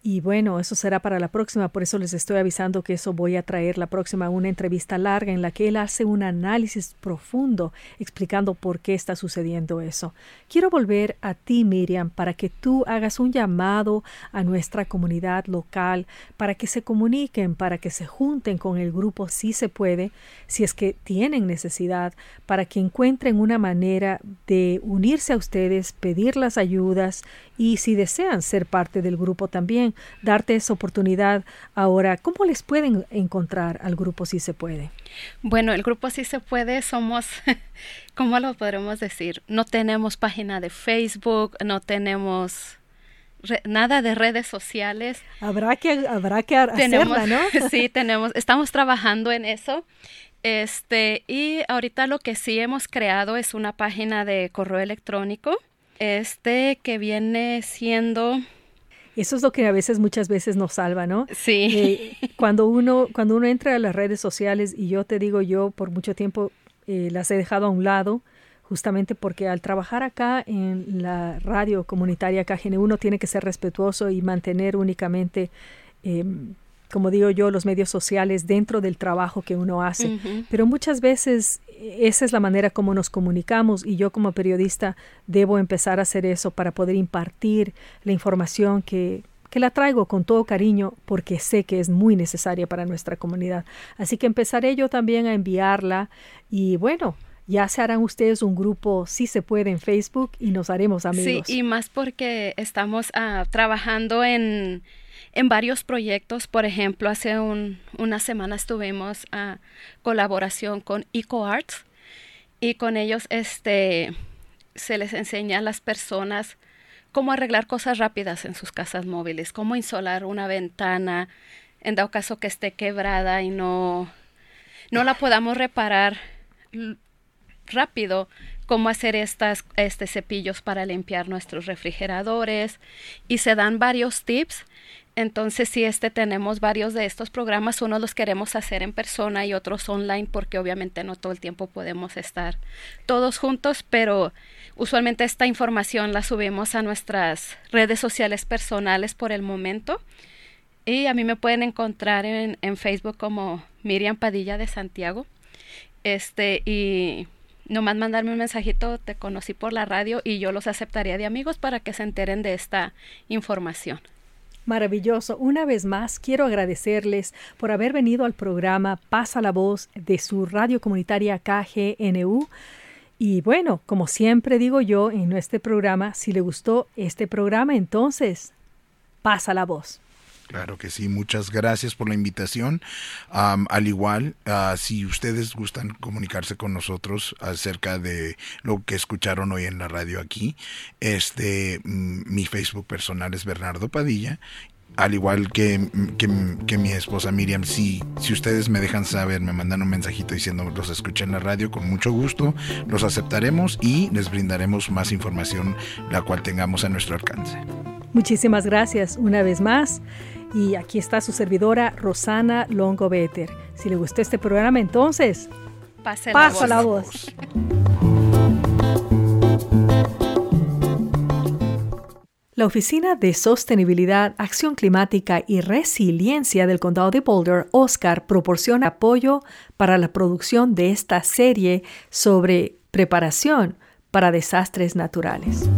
Y bueno, eso será para la próxima, por eso les estoy avisando que eso voy a traer la próxima, una entrevista larga en la que él hace un análisis profundo explicando por qué está sucediendo eso. Quiero volver a ti, Miriam, para que tú hagas un llamado a nuestra comunidad local, para que se comuniquen, para que se junten con el grupo si se puede, si es que tienen necesidad, para que encuentren una manera de unirse a ustedes, pedir las ayudas y si desean ser parte del grupo también, darte esa oportunidad. Ahora, ¿cómo les pueden encontrar al grupo si se puede? Bueno, el grupo si se puede, somos, [laughs] ¿cómo lo podremos decir? No tenemos página de Facebook, no tenemos nada de redes sociales. Habrá que, habrá que hacerla, ¿no? [laughs] sí, tenemos, estamos trabajando en eso. Este, y ahorita lo que sí hemos creado es una página de correo electrónico este que viene siendo eso es lo que a veces muchas veces nos salva, ¿no? Sí. Eh, cuando uno cuando uno entra a las redes sociales y yo te digo yo por mucho tiempo eh, las he dejado a un lado justamente porque al trabajar acá en la radio comunitaria KGN uno tiene que ser respetuoso y mantener únicamente em, como digo yo, los medios sociales dentro del trabajo que uno hace. Pero muchas veces esa es la manera como nos comunicamos y yo como periodista debo empezar a hacer eso para poder impartir la información que, que la traigo con todo cariño porque sé que es muy necesaria para nuestra comunidad. Así que empezaré yo también a enviarla y bueno, ya se harán ustedes un grupo, si se puede, en Facebook y nos haremos amigos. Sí, y más porque estamos ah, trabajando en en varios proyectos. Por ejemplo, hace un, una semana estuvimos colaboración con EcoArts y con ellos este, se les enseña a las personas cómo arreglar cosas rápidas en sus casas móviles, cómo insolar una ventana en dado caso que esté quebrada y no, no la podamos reparar rápido, cómo hacer estas este cepillos para limpiar nuestros refrigeradores y se dan varios tips entonces, si este tenemos varios de estos programas, unos los queremos hacer en persona y otros online, porque obviamente no todo el tiempo podemos estar todos juntos, pero usualmente esta información la subimos a nuestras redes sociales personales por el momento. Y a mí me pueden encontrar en, en Facebook como Miriam Padilla de Santiago. Este, y nomás mandarme un mensajito, te conocí por la radio y yo los aceptaría de amigos para que se enteren de esta información. Maravilloso. Una vez más, quiero agradecerles por haber venido al programa Pasa la Voz de su radio comunitaria KGNU. Y bueno, como siempre digo yo en este programa, si le gustó este programa, entonces pasa la voz. Claro que sí, muchas gracias por la invitación. al igual, ah, si ustedes gustan comunicarse con nosotros acerca de lo que escucharon hoy en la radio aquí, este, mm, mi Facebook personal es Bernardo Padilla al igual que, que, mi esposa Miriam, si, si ustedes me dejan saber, me mandan un mensajito diciendo los escuché en la radio, con mucho gusto los aceptaremos y les brindaremos más información la cual tengamos a nuestro alcance. Muchísimas gracias una vez más. Y aquí está su servidora Rosana Longo Better. Si le gustó este programa, entonces pase la voz. La Oficina de Sostenibilidad, Acción Climática y Resiliencia del Condado de Boulder, Oscar, proporciona apoyo para la producción de esta serie sobre preparación para desastres naturales.